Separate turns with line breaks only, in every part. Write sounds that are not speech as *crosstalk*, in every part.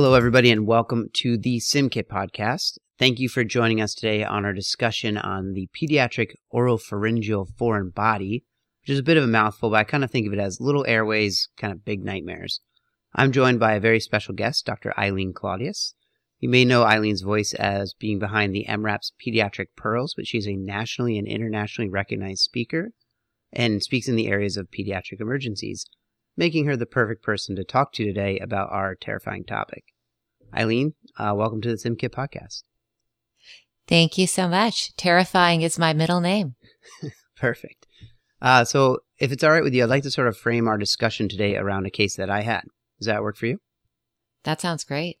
Hello, everybody, and welcome to the SimKit podcast. Thank you for joining us today on our discussion on the pediatric oropharyngeal foreign body, which is a bit of a mouthful, but I kind of think of it as little airways, kind of big nightmares. I'm joined by a very special guest, Dr. Ilene Claudius. You may know Ilene's voice as being behind the EM:RAP's Pediatric Pearls, but she's a nationally and internationally recognized speaker and speaks in the areas of pediatric emergencies making her the perfect person to talk to today about our terrifying topic. Ilene, uh, welcome to the SimKit podcast.
Thank you so much. Terrifying is my middle name. *laughs*
Perfect. Uh, so, if it's all right with you, I'd like to sort of frame our discussion today around a case that I had. Does that work for you?
That sounds great.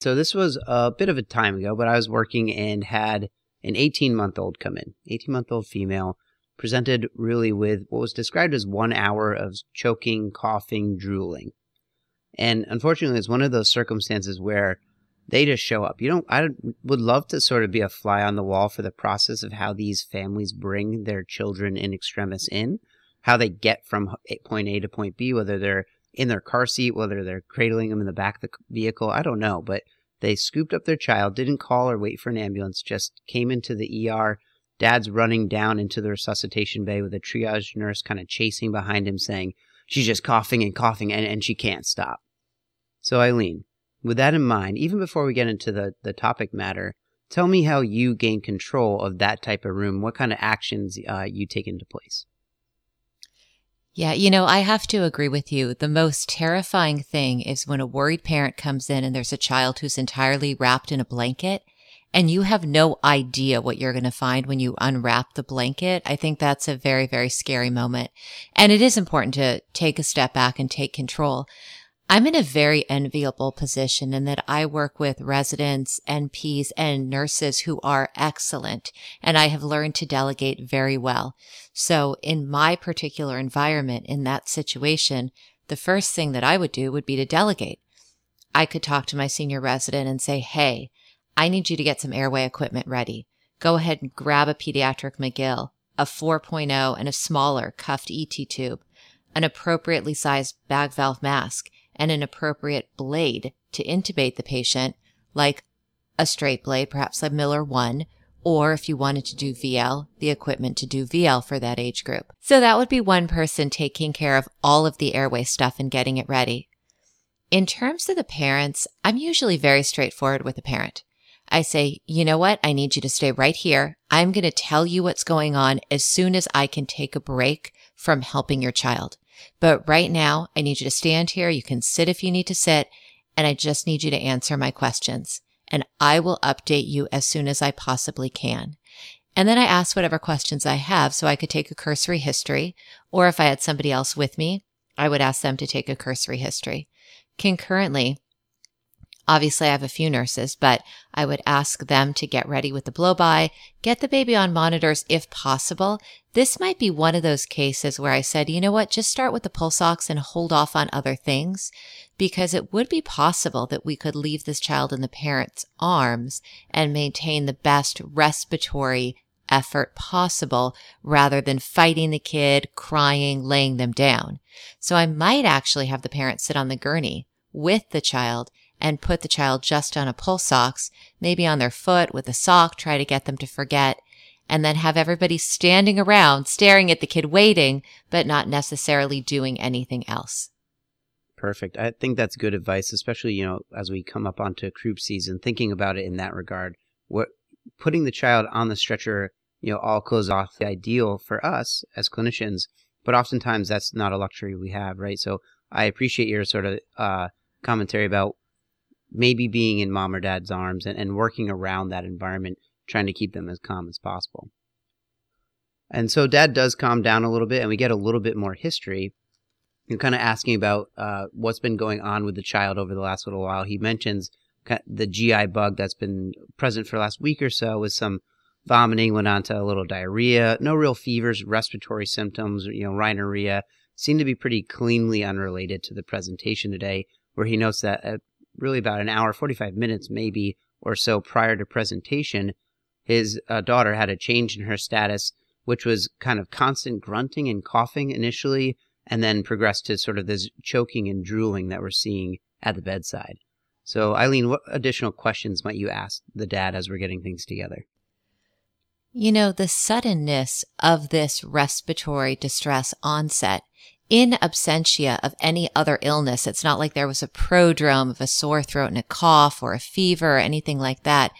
So, this was a bit of a time ago, but I was working and had an 18 month old come in, 18 month old female presented really with what was described as one hour of choking, coughing, drooling. And unfortunately, it's one of those circumstances where they just show up. You know, I would love to sort of be a fly on the wall for the process of how these families bring their children in extremis in, how they get from point A to point B, whether they're in their car seat, whether they're cradling them in the back of the vehicle. I don't know, but they scooped up their child, didn't call or wait for an ambulance, just came into the ER, Dad's running down into the resuscitation bay with a triage nurse kind of chasing behind him, saying, She's just coughing and coughing and, and she can't stop. So, Ilene, with that in mind, even before we get into the, the topic matter, tell me how you gain control of that type of room. What kind of actions uh, you take into place?
Yeah, you know, I have to agree with you. The most terrifying thing is when a worried parent comes in and there's a child who's entirely wrapped in a blanket and you have no idea what you're going to find when you unwrap the blanket, I think that's a very, very scary moment. And it is important to take a step back and take control. I'm in a very enviable position in that I work with residents, NPs, and nurses who are excellent, and I have learned to delegate very well. So in my particular environment, in that situation, the first thing that I would do would be to delegate. I could talk to my senior resident and say, Hey, I need you to get some airway equipment ready. Go ahead and grab a pediatric Magill, a 4.0 and a smaller cuffed ET tube, an appropriately sized bag valve mask, and an appropriate blade to intubate the patient, like a straight blade, perhaps a Miller 1, or if you wanted to do VL, the equipment to do VL for that age group. So that would be one person taking care of all of the airway stuff and getting it ready. In terms of the parents, I'm usually very straightforward with the parent. I say, you know what? I need you to stay right here. I'm going to tell you what's going on as soon as I can take a break from helping your child. But right now, I need you to stand here. You can sit if you need to sit. And I just need you to answer my questions. And I will update you as soon as I possibly can. And then I ask whatever questions I have so I could take a cursory history. Or if I had somebody else with me, I would ask them to take a cursory history. Concurrently, Obviously, I have a few nurses, but I would ask them to get ready with the blow by, get the baby on monitors if possible. This might be one of those cases where I said, you know what, just start with the pulse ox and hold off on other things because it would be possible that we could leave this child in the parent's arms and maintain the best respiratory effort possible rather than fighting the kid, crying, laying them down. So I might actually have the parent sit on the gurney with the child and put the child just on a pulse ox, maybe on their foot with a sock, try to get them to forget, and then have everybody standing around staring at the kid waiting, but not necessarily doing anything else.
Perfect. I think that's good advice, especially, you know, as we come up onto croup season, thinking about it in that regard. What putting the child on the stretcher, you know, all clothes off the ideal for us as clinicians, but oftentimes that's not a luxury we have, right? So I appreciate your sort of uh, commentary about maybe being in mom or dad's arms and, and working around that environment, trying to keep them as calm as possible. And so dad does calm down a little bit, and we get a little bit more history. You're kind of asking about uh, what's been going on with the child over the last little while. He mentions the GI bug that's been present for the last week or so with some vomiting, went on to a little diarrhea, no real fevers, respiratory symptoms, you know, rhinorrhea, seem to be pretty cleanly unrelated to the presentation today, where he notes that uh, really about an hour, 45 minutes maybe or so prior to presentation, his uh, daughter had a change in her status, which was kind of constant grunting and coughing initially, and then progressed to sort of this choking and drooling that we're seeing at the bedside. So, Ilene, what additional questions might you ask the dad as we're getting things together?
You know, the suddenness of this respiratory distress onset in absentia of any other illness, it's not like there was a prodrome of a sore throat and a cough or a fever or anything like that,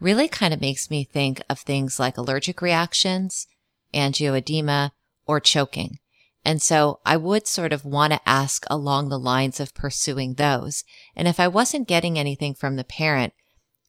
really kind of makes me think of things like allergic reactions, angioedema, or choking. And so I would sort of want to ask along the lines of pursuing those. And if I wasn't getting anything from the parent,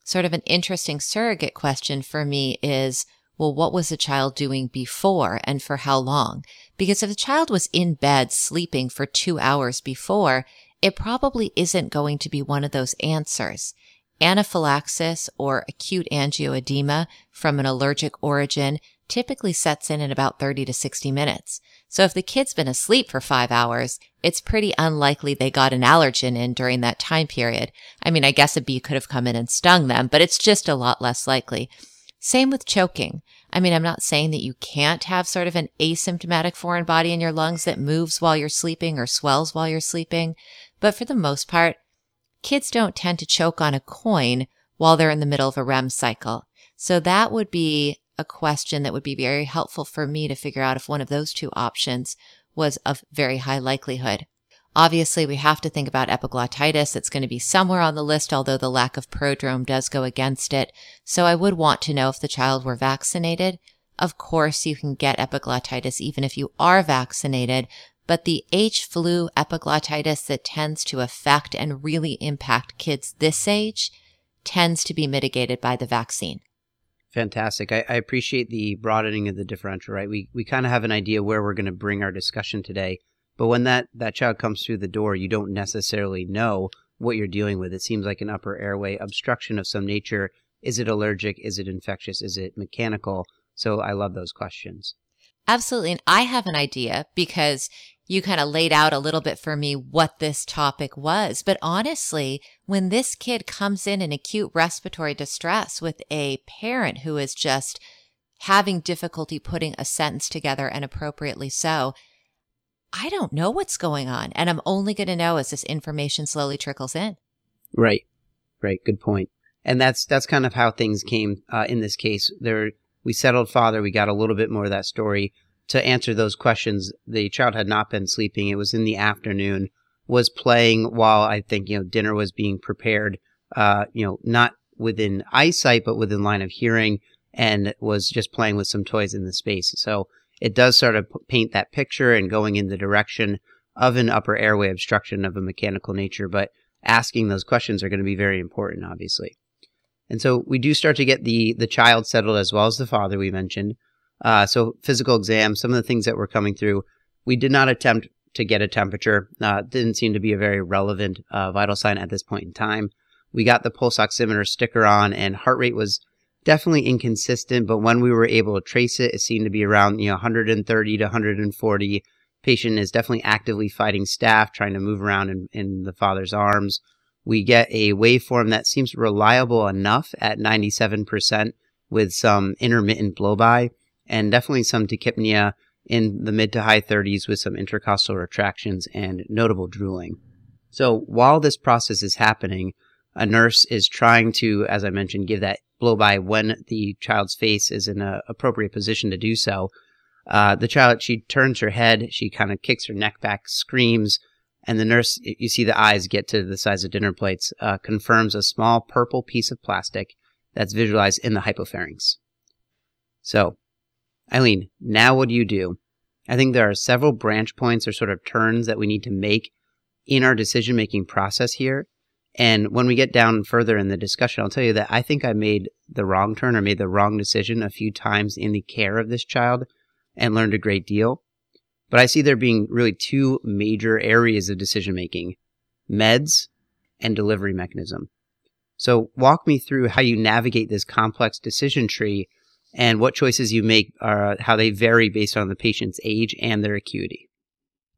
sort of an interesting surrogate question for me is, well, what was the child doing before and for how long? Because if the child was in bed sleeping for two hours before, it probably isn't going to be one of those answers. Anaphylaxis or acute angioedema from an allergic origin typically sets in in about 30 to 60 minutes. So if the kid's been asleep for five hours, it's pretty unlikely they got an allergen in during that time period. I mean, I guess a bee could have come in and stung them, but it's just a lot less likely. Same with choking. I mean, I'm not saying that you can't have sort of an asymptomatic foreign body in your lungs that moves while you're sleeping or swells while you're sleeping, but for the most part, kids don't tend to choke on a coin while they're in the middle of a REM cycle. So that would be a question that would be very helpful for me to figure out if one of those two options was of very high likelihood. Obviously, we have to think about epiglottitis. It's going to be somewhere on the list, although the lack of prodrome does go against it. So I would want to know if the child were vaccinated. Of course, you can get epiglottitis even if you are vaccinated, but the H flu epiglottitis that tends to affect and really impact kids this age tends to be mitigated by the vaccine.
Fantastic. I, I, appreciate the broadening of the differential, right? We, we kind of have an idea where we're going to bring our discussion today. But when that, that child comes through the door, you don't necessarily know what you're dealing with. It seems like an upper airway obstruction of some nature. Is it allergic? Is it infectious? Is it mechanical? So I love those questions.
Absolutely. And I have an idea because you kind of laid out a little bit for me what this topic was. But honestly, when this kid comes in in acute respiratory distress with a parent who is just having difficulty putting a sentence together and appropriately so, I don't know what's going on. And I'm only going to know as this information slowly trickles in.
Right. Right. Good point. And that's, that's kind of how things came uh, in this case. There, we settled father. We got a little bit more of that story to answer those questions, the child had not been sleeping. It was in the afternoon, was playing while I think, you know, dinner was being prepared, uh, you know, not within eyesight, but within line of hearing and was just playing with some toys in the space. So it does sort of paint that picture and going in the direction of an upper airway obstruction of a mechanical nature. But asking those questions are going to be very important, obviously. And so we do start to get the, the child settled as well as the father we mentioned. Uh, so physical exam, some of the things that were coming through, we did not attempt to get a temperature. Uh, didn't seem to be a very relevant uh, vital sign at this point in time. We got the pulse oximeter sticker on, and heart rate was definitely inconsistent. But when we were able to trace it, it seemed to be around you know 130 to 140. Patient is definitely actively fighting staff, trying to move around in, in the father's arms. We get a waveform that seems reliable enough at 97% with some intermittent blow by and definitely some tachypnea in the mid to high 30s with some intercostal retractions and notable drooling. So while this process is happening, a nurse is trying to, as I mentioned, give that blow by when the child's face is in an appropriate position to do so. Uh, the child, she turns her head, she kind of kicks her neck back, screams, and the nurse, you see the eyes get to the size of dinner plates, uh, confirms a small purple piece of plastic that's visualized in the hypopharynx. So Ilene, now what do you do? I think there are several branch points or sort of turns that we need to make in our decision making process here. And when we get down further in the discussion, I'll tell you that I think I made the wrong turn or made the wrong decision a few times in the care of this child and learned a great deal. But I see there being really two major areas of decision making meds and delivery mechanism. So walk me through how you navigate this complex decision tree and what choices you make are how they vary based on the patient's age and their acuity.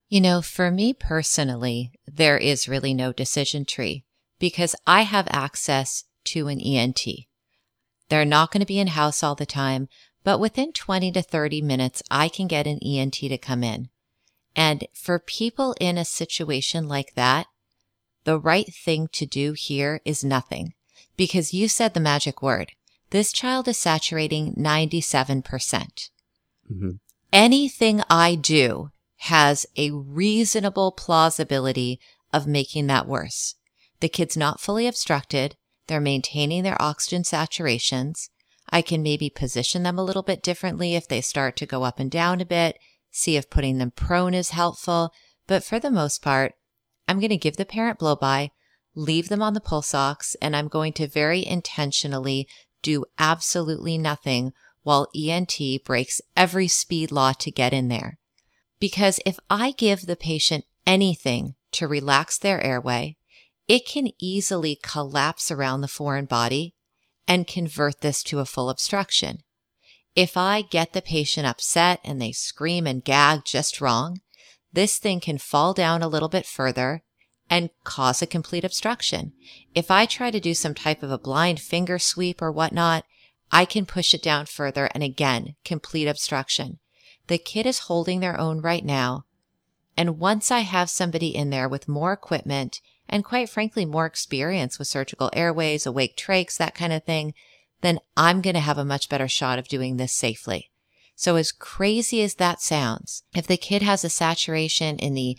You know, for me personally, there is really no decision tree because I have access to an ENT. They're not going to be in house all the time, but within 20 to 30 minutes, I can get an ENT to come in. And for people in a situation like that, the right thing to do here is nothing because you said the magic word. This child is saturating 97%. percent mm hmm Anything I do has a reasonable plausibility of making that worse. The kid's not fully obstructed. They're maintaining their oxygen saturations. I can maybe position them a little bit differently if they start to go up and down a bit, see if putting them prone is helpful. But for the most part, I'm going to give the parent blow by, leave them on the pulse ox, and I'm going to very intentionally do absolutely nothing while ENT breaks every speed law to get in there. Because if I give the patient anything to relax their airway, it can easily collapse around the foreign body and convert this to a full obstruction. If I get the patient upset and they scream and gag just wrong, this thing can fall down a little bit further and cause a complete obstruction. If I try to do some type of a blind finger sweep or whatnot, I can push it down further and again, complete obstruction. The kid is holding their own right now. And once I have somebody in there with more equipment and quite frankly, more experience with surgical airways, awake trachs, that kind of thing, then I'm going to have a much better shot of doing this safely. So as crazy as that sounds, if the kid has a saturation in the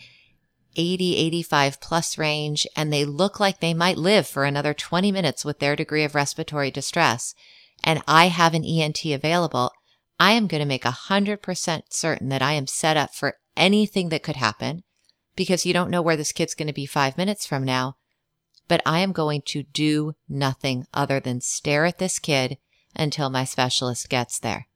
80, 85 plus range and they look like they might live for another 20 minutes with their degree of respiratory distress, and I have an ENT available, I am going to make 100% certain that I am set up for anything that could happen because you don't know where this kid's going to be five minutes from now. But I am going to do nothing other than stare at this kid until my specialist gets there.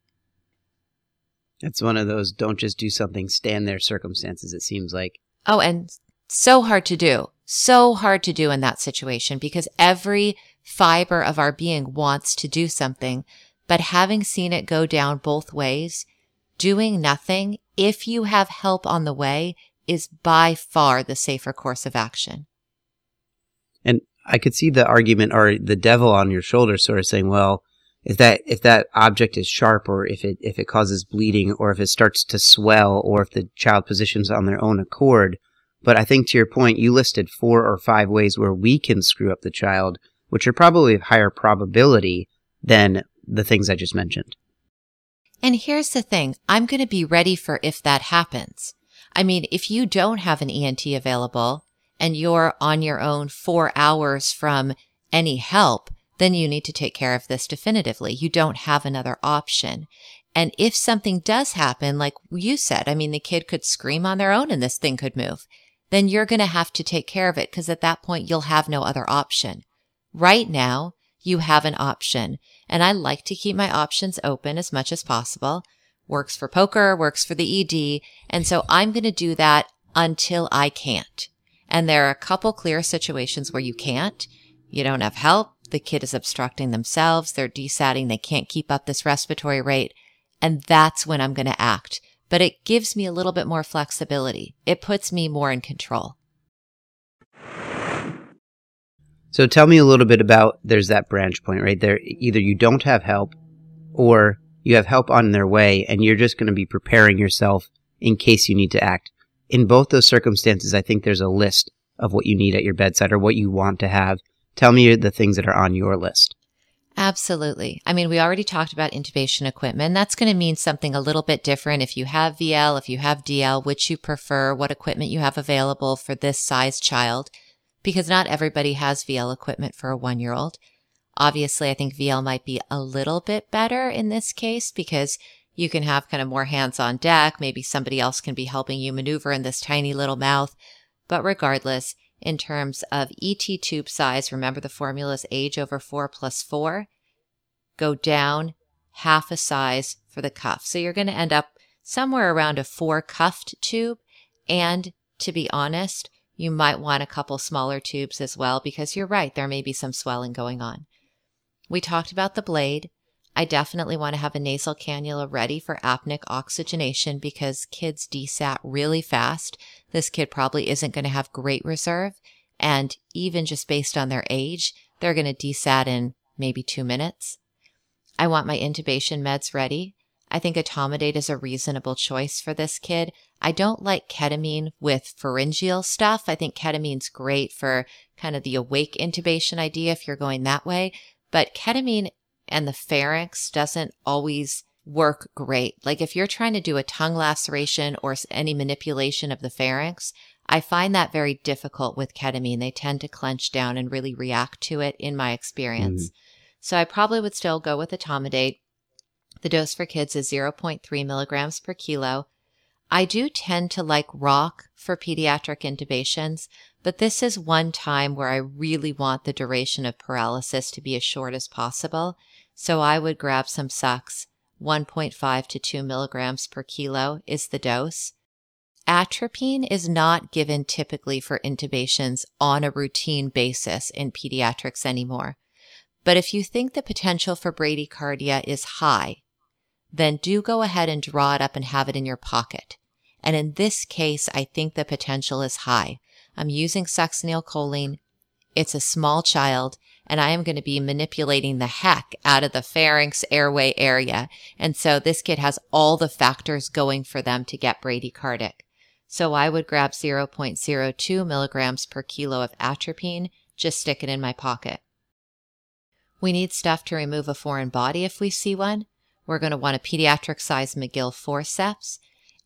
It's one of those don't just do something, stand there circumstances, it seems like.
Oh, and so hard to do. So hard to do in that situation because every fiber of our being wants to do something. But having seen it go down both ways, doing nothing, if you have help on the way, is by far the safer course of action.
And I could see the argument or the devil on your shoulder sort of saying, well, if that if that object is sharp or if it if it causes bleeding or if it starts to swell or if the child positions on their own accord. But I think to your point, you listed four or five ways where we can screw up the child, which are probably of higher probability than the things I just mentioned.
And here's the thing. I'm going to be ready for if that happens. I mean, if you don't have an ENT available and you're on your own four hours from any help, then you need to take care of this definitively. You don't have another option. And if something does happen, like you said, I mean, the kid could scream on their own and this thing could move, then you're going to have to take care of it because at that point you'll have no other option. Right now, you have an option. And I like to keep my options open as much as possible works for poker, works for the ED. And so I'm going to do that until I can't. And there are a couple clear situations where you can't. You don't have help. The kid is obstructing themselves. They're desatting. They can't keep up this respiratory rate. And that's when I'm going to act. But it gives me a little bit more flexibility. It puts me more in control.
So tell me a little bit about there's that branch point right there. Either you don't have help or you have help on their way, and you're just going to be preparing yourself in case you need to act. In both those circumstances, I think there's a list of what you need at your bedside or what you want to have. Tell me the things that are on your list.
Absolutely. I mean, we already talked about intubation equipment. That's going to mean something a little bit different if you have VL, if you have DL, which you prefer, what equipment you have available for this size child, because not everybody has VL equipment for a one year old. Obviously, I think VL might be a little bit better in this case because you can have kind of more hands on deck. Maybe somebody else can be helping you maneuver in this tiny little mouth. But regardless, in terms of ET tube size, remember the formula is age over four plus four. Go down half a size for the cuff. So you're going to end up somewhere around a four cuffed tube. And to be honest, you might want a couple smaller tubes as well because you're right, there may be some swelling going on. We talked about the blade. I definitely want to have a nasal cannula ready for apneic oxygenation because kids desat really fast. This kid probably isn't going to have great reserve. And even just based on their age, they're going to desat in maybe two minutes. I want my intubation meds ready. I think etomidate is a reasonable choice for this kid. I don't like ketamine with pharyngeal stuff. I think ketamine's great for kind of the awake intubation idea if you're going that way. But ketamine and the pharynx doesn't always work great. Like if you're trying to do a tongue laceration or any manipulation of the pharynx, I find that very difficult with ketamine. They tend to clench down and really react to it in my experience. Mm. So I probably would still go with etomidate. The dose for kids is 0.3 milligrams per kilo. I do tend to like rock for pediatric intubations, but this is one time where I really want the duration of paralysis to be as short as possible. So I would grab some sucks. 1.5 to 2 milligrams per kilo is the dose. Atropine is not given typically for intubations on a routine basis in pediatrics anymore. But if you think the potential for bradycardia is high, then do go ahead and draw it up and have it in your pocket. And in this case, I think the potential is high. I'm using succinylcholine. It's a small child and I am going to be manipulating the heck out of the pharynx airway area. And so this kid has all the factors going for them to get bradycardic. So I would grab 0.02 milligrams per kilo of atropine, just stick it in my pocket. We need stuff to remove a foreign body if we see one. We're going to want a pediatric size Magill forceps.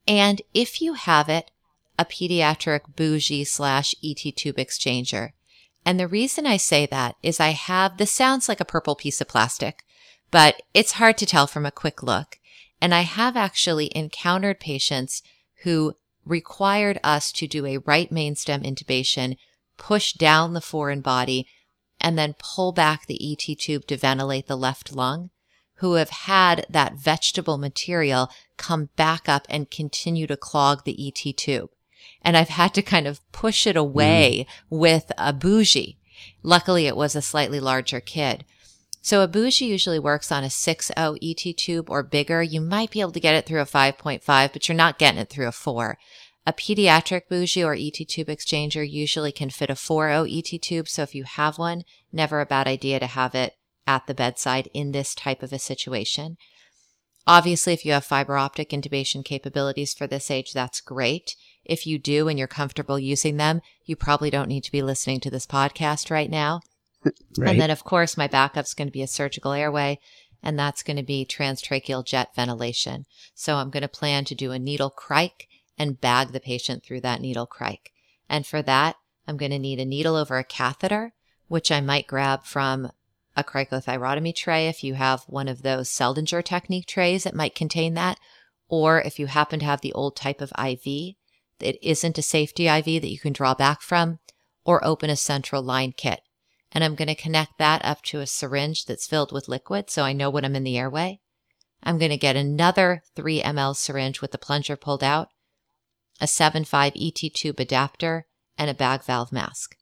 And if you have it, a pediatric bougie slash ET tube exchanger. And the reason I say that is I have, this sounds like a purple piece of plastic, but it's hard to tell from a quick look. And I have actually encountered patients who required us to do a right main stem intubation, push down the foreign body, and then pull back the ET tube to ventilate the left lung, who have had that vegetable material come back up and continue to clog the ET tube. And I've had to kind of push it away mm. with a bougie. Luckily, it was a slightly larger kid. So a bougie usually works on a 6.0 ET tube or bigger. You might be able to get it through a 5.5, but you're not getting it through a 4. A pediatric bougie or ET tube exchanger usually can fit a 4.0 ET tube. So if you have one, never a bad idea to have it at the bedside in this type of a situation. Obviously, if you have fiber optic intubation capabilities for this age, that's great. If you do and you're comfortable using them, you probably don't need to be listening to this podcast right now. *laughs* right. And then, of course, my backup's going to be a surgical airway, and that's going to be transtracheal jet ventilation. So I'm going to plan to do a needle cric and bag the patient through that needle cric. And for that, I'm going to need a needle over a catheter, which I might grab from a cricothyrotomy tray if you have one of those Seldinger technique trays that might contain that. Or if you happen to have the old type of IV, it isn't a safety IV that you can draw back from, or open a central line kit. And I'm going to connect that up to a syringe that's filled with liquid so I know when I'm in the airway. I'm going to get another 3 ml syringe with the plunger pulled out, a 7.5 ET tube adapter, and a bag valve mask.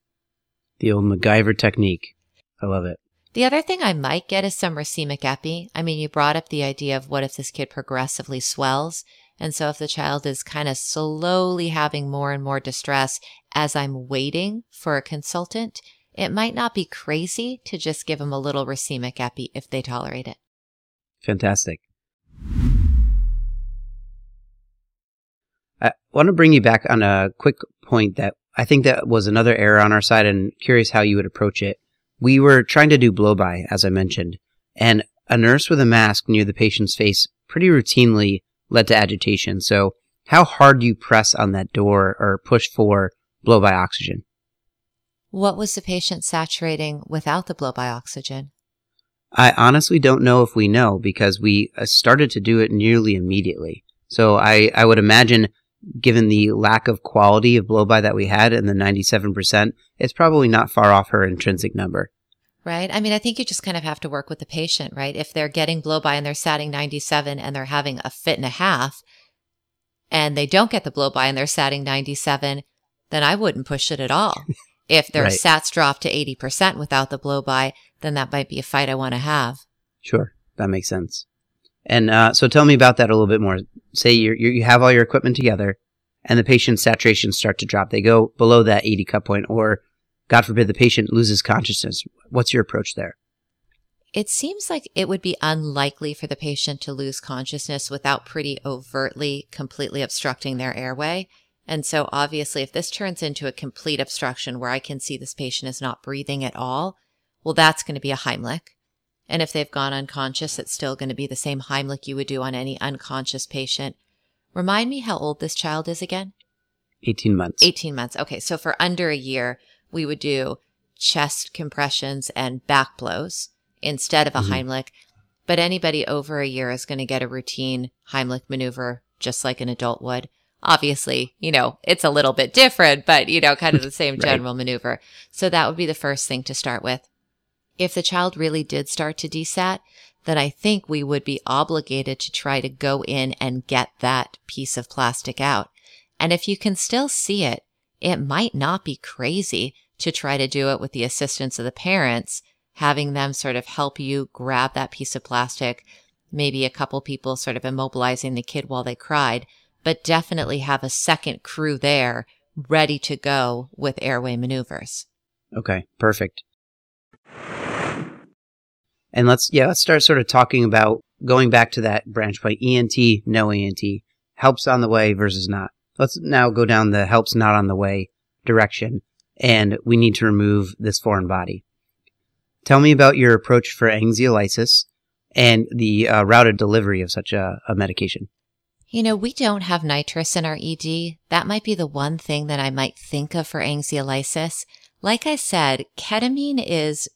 The old MacGyver technique. I love it.
The other thing I might get is some racemic epi. I mean, you brought up the idea of what if this kid progressively swells? And so if the child is kind of slowly having more and more distress as I'm waiting for a consultant, it might not be crazy to just give them a little racemic epi if they tolerate it.
Fantastic. I want to bring you back on a quick point that I think that was another error on our side and curious how you would approach it. We were trying to do blow by, as I mentioned, and a nurse with a mask near the patient's face pretty routinely led to agitation. So, how hard do you press on that door or push for blow by oxygen?
What was the patient saturating without the blow by oxygen?
I honestly don't know if we know because we uh, started to do it nearly immediately. So I, I would imagine, given the lack of quality of blow by that we had in the 97%, it's probably not far off her intrinsic number
right? I mean, I think you just kind of have to work with the patient, right? If they're getting blow by and they're satting 97 and they're having a fit and a half and they don't get the blow by and they're satting 97, then I wouldn't push it at all. *laughs* if their right. sats drop to 80% without the blow by, then that might be a fight I want to have.
Sure. That makes sense. And uh, so tell me about that a little bit more. Say you you have all your equipment together and the patient's saturations start to drop. They go below that 80 cut point or God forbid the patient loses consciousness. What's your approach there?
It seems like it would be unlikely for the patient to lose consciousness without pretty overtly completely obstructing their airway. And so, obviously, if this turns into a complete obstruction where I can see this patient is not breathing at all, well, that's going to be a Heimlich. And if they've gone unconscious, it's still going to be the same Heimlich you would do on any unconscious patient. Remind me how old this child is again?
18 months.
18 months. Okay. So for under a year, we would do chest compressions and back blows instead of a mm-hmm. Heimlich. But anybody over a year is going to get a routine Heimlich maneuver, just like an adult would. Obviously, you know, it's a little bit different, but, you know, kind of the same *laughs* right. general maneuver. So that would be the first thing to start with. If the child really did start to desat, then I think we would be obligated to try to go in and get that piece of plastic out. And if you can still see it, it might not be crazy to try to do it with the assistance of the parents having them sort of help you grab that piece of plastic, maybe a couple people sort of immobilizing the kid while they cried, but definitely have a second crew there ready to go with airway maneuvers.
Okay, perfect. And let's yeah, let's start sort of talking about going back to that branch point ENT, no ENT, helps on the way versus not. Let's now go down the helps not on the way direction and we need to remove this foreign body. Tell me about your approach for anxiolysis and the uh, routed delivery of such a, a medication.
You know, we don't have nitrous in our ED. That might be the one thing that I might think of for anxiolysis. Like I said, ketamine is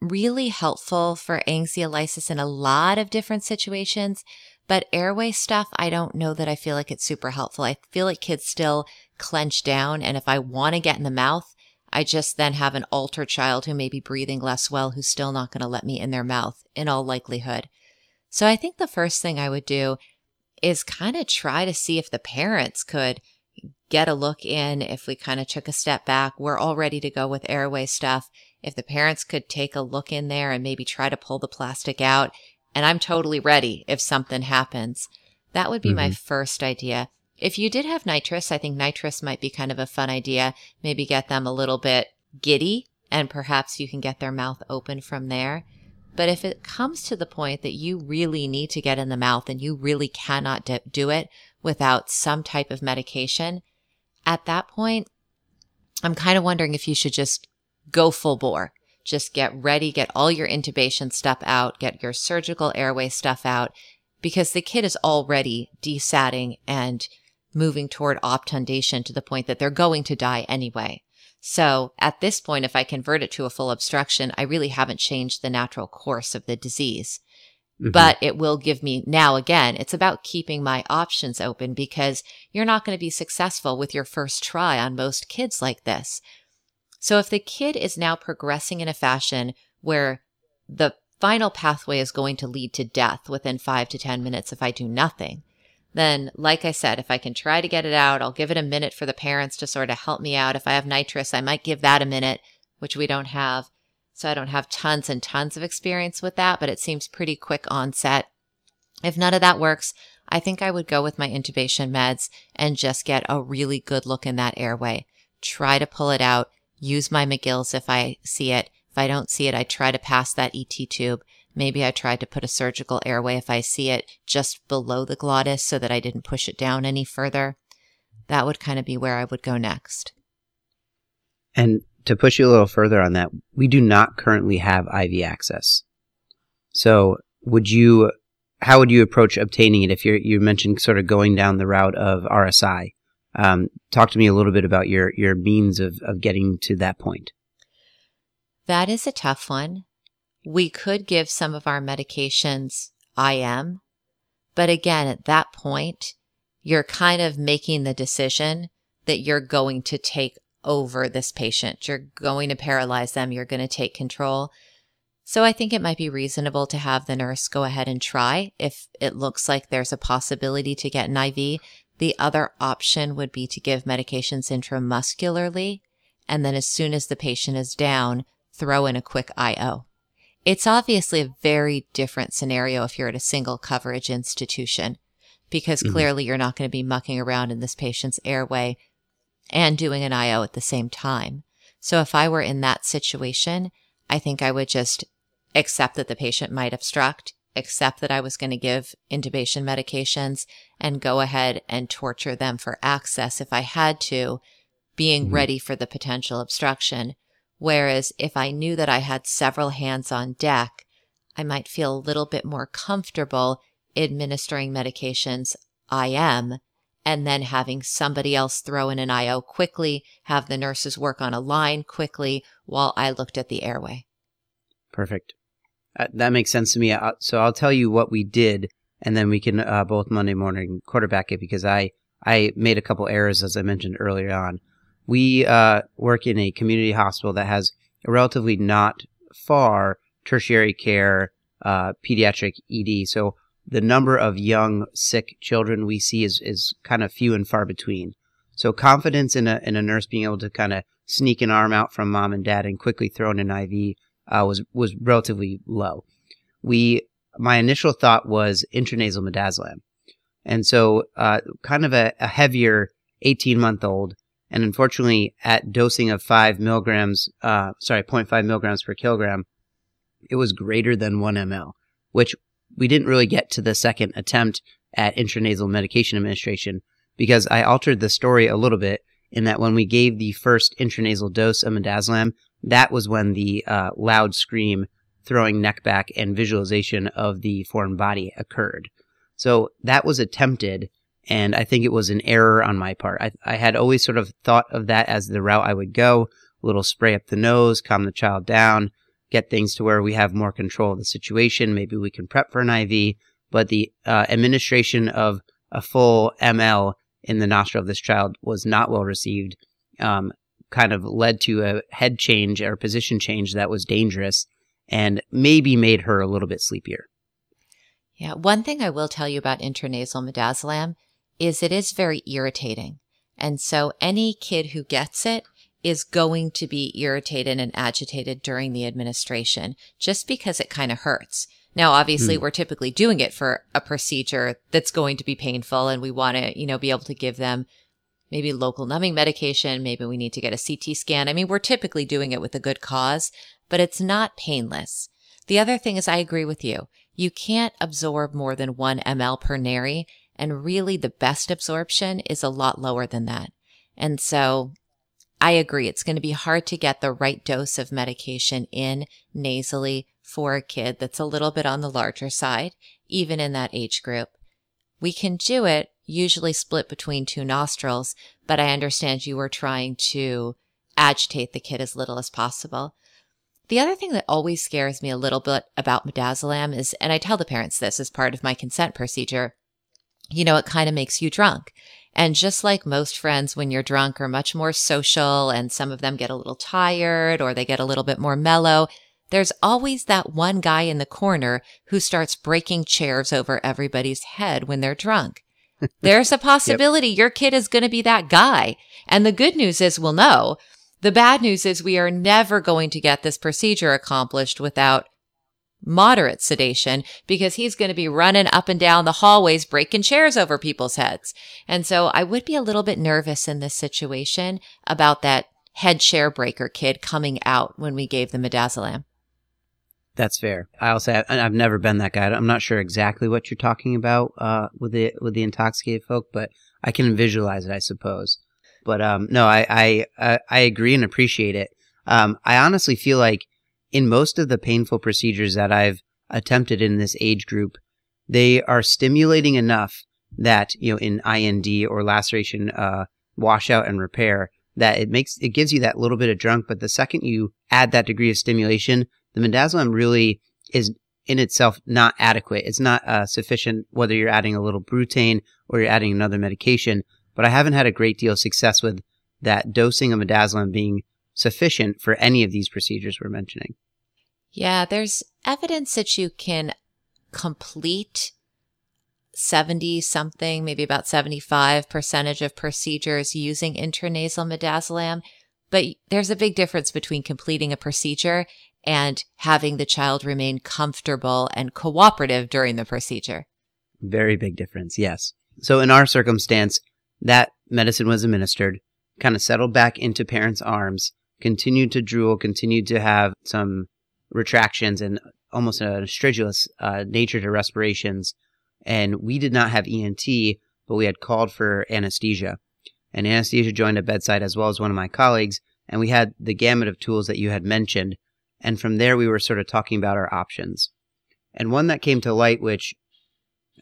really helpful for anxiolysis in a lot of different situations, but airway stuff, I don't know that I feel like it's super helpful. I feel like kids still clench down. And if I want to get in the mouth, I just then have an altered child who may be breathing less well, who's still not going to let me in their mouth in all likelihood. So I think the first thing I would do is kind of try to see if the parents could get a look in. If we kind of took a step back, we're all ready to go with airway stuff. If the parents could take a look in there and maybe try to pull the plastic out, and I'm totally ready if something happens. That would be mm-hmm. my first idea. If you did have nitrous, I think nitrous might be kind of a fun idea. Maybe get them a little bit giddy and perhaps you can get their mouth open from there. But if it comes to the point that you really need to get in the mouth and you really cannot do it without some type of medication, at that point, I'm kind of wondering if you should just go full bore. Just get ready, get all your intubation stuff out, get your surgical airway stuff out, because the kid is already desatting and moving toward obtundation to the point that they're going to die anyway. So at this point, if I convert it to a full obstruction, I really haven't changed the natural course of the disease. Mm-hmm. But it will give me now again, it's about keeping my options open because you're not going to be successful with your first try on most kids like this. So if the kid is now progressing in a fashion where the final pathway is going to lead to death within five to 10 minutes if I do nothing, then like I said, if I can try to get it out, I'll give it a minute for the parents to sort of help me out. If I have nitrous, I might give that a minute, which we don't have. So I don't have tons and tons of experience with that, but it seems pretty quick onset. If none of that works, I think I would go with my intubation meds and just get a really good look in that airway. Try to pull it out. Use my Magill's if I see it. If I don't see it, I try to pass that ET tube Maybe I tried to put a surgical airway if I see it just below the glottis so that I didn't push it down any further. That would kind of be where I would go next.
And to push you a little further on that, we do not currently have IV access. So would you, how would you approach obtaining it if you're, you mentioned sort of going down the route of RSI? Um, talk to me a little bit about your, your means of, of getting to that point.
That is a tough one we could give some of our medications IM. But again, at that point, you're kind of making the decision that you're going to take over this patient. You're going to paralyze them. You're going to take control. So I think it might be reasonable to have the nurse go ahead and try if it looks like there's a possibility to get an IV. The other option would be to give medications intramuscularly. And then as soon as the patient is down, throw in a quick IO. It's obviously a very different scenario if you're at a single coverage institution, because mm-hmm. clearly you're not going to be mucking around in this patient's airway and doing an IO at the same time. So if I were in that situation, I think I would just accept that the patient might obstruct, accept that I was going to give intubation medications and go ahead and torture them for access if I had to, being mm-hmm. ready for the potential obstruction. Whereas if I knew that I had several hands on deck, I might feel a little bit more comfortable administering medications IM and then having somebody else throw in an IO quickly, have the nurses work on a line quickly while I looked at the airway.
Perfect. Uh, that makes sense to me. So I'll tell you what we did, and then we can uh, both Monday morning quarterback it because I I made a couple errors as I mentioned earlier on. We uh, work in a community hospital that has a relatively not far tertiary care uh, pediatric ED. So the number of young sick children we see is, is kind of few and far between. So confidence in a in a nurse being able to kind of sneak an arm out from mom and dad and quickly throw in an IV uh, was was relatively low. We my initial thought was intranasal midazolam, and so uh, kind of a, a heavier 18 month old, and unfortunately at dosing of five milligrams, uh, sorry, 0.5 milligrams per kilogram, it was greater than one ml, which we didn't really get to the second attempt at intranasal medication administration because I altered the story a little bit in that when we gave the first intranasal dose of midazolam, that was when the uh, loud scream, throwing neck back, and visualization of the foreign body occurred. So that was attempted, and I think it was an error on my part. I, I had always sort of thought of that as the route I would go. A little spray up the nose, calm the child down, get things to where we have more control of the situation. Maybe we can prep for an IV, but the uh, administration of a full ml in the nostril of this child was not well received. Um, kind of led to a head change or position change that was dangerous and maybe made her a little bit sleepier.
Yeah, one thing I will tell you about intranasal midazolam is it is very irritating. And so any kid who gets it is going to be irritated and agitated during the administration just because it kind of hurts. Now, obviously, hmm. we're typically doing it for a procedure that's going to be painful and we want to, you know, be able to give them maybe local numbing medication. Maybe we need to get a CT scan. I mean, we're typically doing it with a good cause, but it's not painless. The other thing is I agree with you. You can't absorb more than one ml per nary. And really the best absorption is a lot lower than that. And so I agree. It's going to be hard to get the right dose of medication in nasally for a kid that's a little bit on the larger side, even in that age group. We can do it, usually split between two nostrils, but I understand you were trying to agitate the kid as little as possible. The other thing that always scares me a little bit about midazolam is, and I tell the parents this as part of my consent procedure, you know, it kind of makes you drunk. And just like most friends, when you're drunk, are much more social and some of them get a little tired or they get a little bit more mellow. There's always that one guy in the corner who starts breaking chairs over everybody's head when they're drunk. There's a *laughs* possibility yep. your kid is going to be that guy. And the good news is we'll know. The bad news is we are never going to get this procedure accomplished without moderate sedation because he's going to be running up and down the hallways, breaking chairs over people's heads. And so I would be a little bit nervous in this situation about that head chair breaker kid coming out when we gave the midazolam.
That's fair. I'll say I've never been that guy. I'm not sure exactly what you're talking about uh, with the with the intoxicated folk, but I can visualize it, I suppose. But um, no, I, I I agree and appreciate it. Um, I honestly feel like in most of the painful procedures that I've attempted in this age group, they are stimulating enough that, you know, in IND or laceration, uh, washout and repair, that it makes, it gives you that little bit of drunk. But the second you add that degree of stimulation, the midazolam really is in itself not adequate. It's not uh, sufficient whether you're adding a little brutane or you're adding another medication. But I haven't had a great deal of success with that dosing of midazolam being sufficient for any of these procedures we're mentioning.
Yeah, there's evidence that you can complete 70 something, maybe about 75 percentage of procedures using intranasal midazolam. But there's a big difference between completing a procedure and having the child remain comfortable and cooperative during the procedure.
Very big difference, yes. So in our circumstance, that medicine was administered, kind of settled back into parents' arms, continued to drool, continued to have some retractions and almost an stridulous uh, nature to respirations. And we did not have ENT, but we had called for anesthesia. And anesthesia joined at bedside as well as one of my colleagues. And we had the gamut of tools that you had mentioned. And from there, we were sort of talking about our options. And one that came to light, which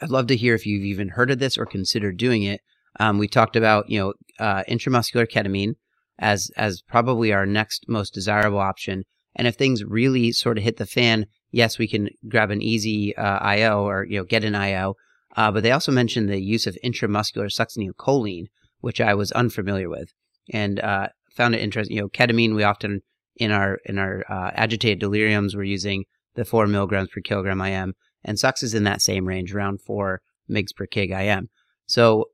I'd love to hear if you've even heard of this or considered doing it. Um, we talked about, you know, uh, intramuscular ketamine as as probably our next most desirable option. And if things really sort of hit the fan, yes, we can grab an easy uh, IO or you know get an IO. Uh, but they also mentioned the use of intramuscular succinylcholine, which I was unfamiliar with, and uh, found it interesting. You know, ketamine we often in our in our uh, agitated deliriums we're using the four milligrams per kilogram IM, and Sux is in that same range, around four mgs per kg IM. So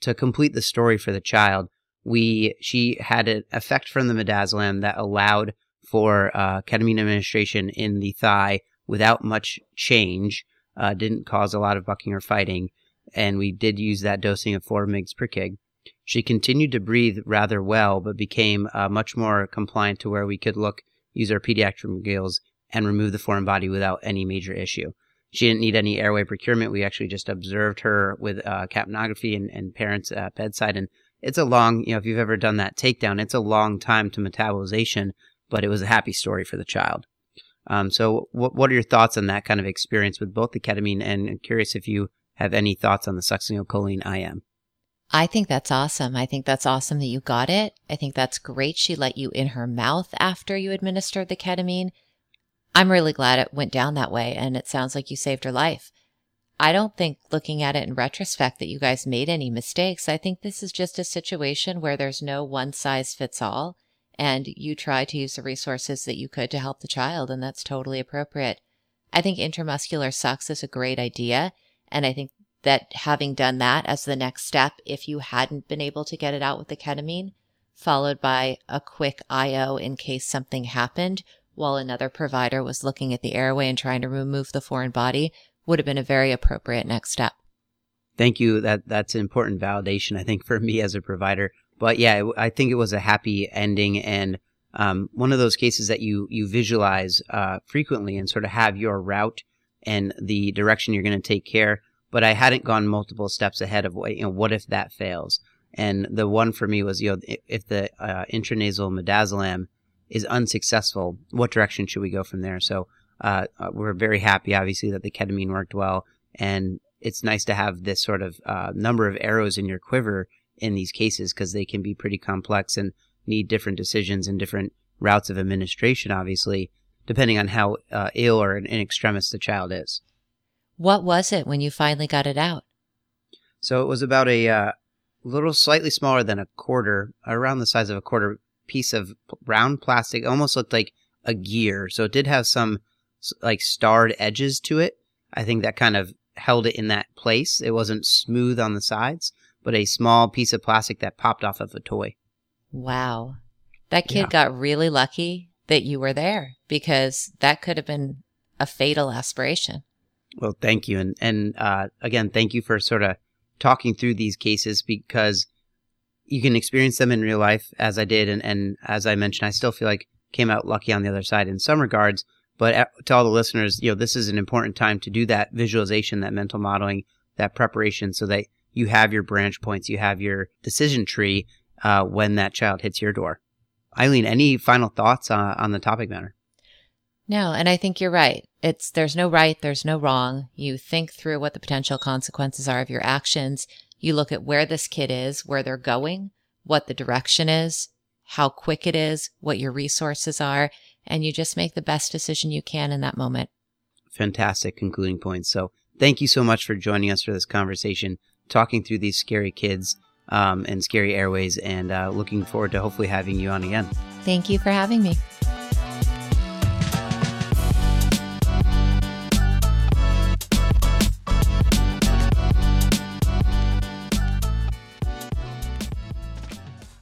to complete the story for the child, we she had an effect from the midazolam that allowed for uh, ketamine administration in the thigh without much change. Uh, didn't cause a lot of bucking or fighting, and we did use that dosing of four mgs per kg. She continued to breathe rather well, but became uh, much more compliant to where we could look, use our pediatric skills, and remove the foreign body without any major issue. She didn't need any airway procurement. We actually just observed her with uh, capnography and, and parents bedside. And it's a long, you know, if you've ever done that takedown, it's a long time to metabolization, but it was a happy story for the child. Um, so, what, what are your thoughts on that kind of experience with both the ketamine? And I'm curious if you have any thoughts on the succinylcholine IM.
I think that's awesome. I think that's awesome that you got it. I think that's great. She let you in her mouth after you administered the ketamine. I'm really glad it went down that way and it sounds like you saved her life. I don't think looking at it in retrospect that you guys made any mistakes. I think this is just a situation where there's no one size fits all and you try to use the resources that you could to help the child and that's totally appropriate. I think intramuscular Sux is a great idea and I think that having done that as the next step, if you hadn't been able to get it out with the ketamine, followed by a quick IO in case something happened, while another provider was looking at the airway and trying to remove the foreign body would have been a very appropriate next step.
Thank you. That that's important validation, I think, for me as a provider. But yeah, I think it was a happy ending and um, one of those cases that you you visualize uh, frequently and sort of have your route and the direction you're going to take care. But I hadn't gone multiple steps ahead of what you know. What if that fails? And the one for me was you know if the uh, intranasal midazolam is unsuccessful, what direction should we go from there? So uh, uh, we're very happy, obviously, that the ketamine worked well, and it's nice to have this sort of uh, number of arrows in your quiver in these cases because they can be pretty complex and need different decisions and different routes of administration, obviously, depending on how uh, ill or in extremis the child is.
What was it when you finally got it out?
So it was about a uh, little slightly smaller than a quarter, around the size of a quarter piece of round plastic. Almost looked like a gear. So it did have some like starred edges to it. I think that kind of held it in that place. It wasn't smooth on the sides, but a small piece of plastic that popped off of a toy.
Wow. That kid yeah. got really lucky that you were there because that could have been a fatal aspiration.
Well, thank you. And, and, uh, again, thank you for sort of talking through these cases because you can experience them in real life as I did. And, and as I mentioned, I still feel like came out lucky on the other side in some regards. But uh, to all the listeners, you know, this is an important time to do that visualization, that mental modeling, that preparation so that you have your branch points, you have your decision tree uh, when that child hits your door. Ilene, any final thoughts uh, on the topic matter?
No, and I think you're right. It's there's no right, there's no wrong. You think through what the potential consequences are of your actions. You look at where this kid is, where they're going, what the direction is, how quick it is, what your resources are, and you just make the best decision you can in that moment.
Fantastic concluding points. So, thank you so much for joining us for this conversation, talking through these scary kids um, and scary airways, and uh, looking forward to hopefully having you on again.
Thank you for having me.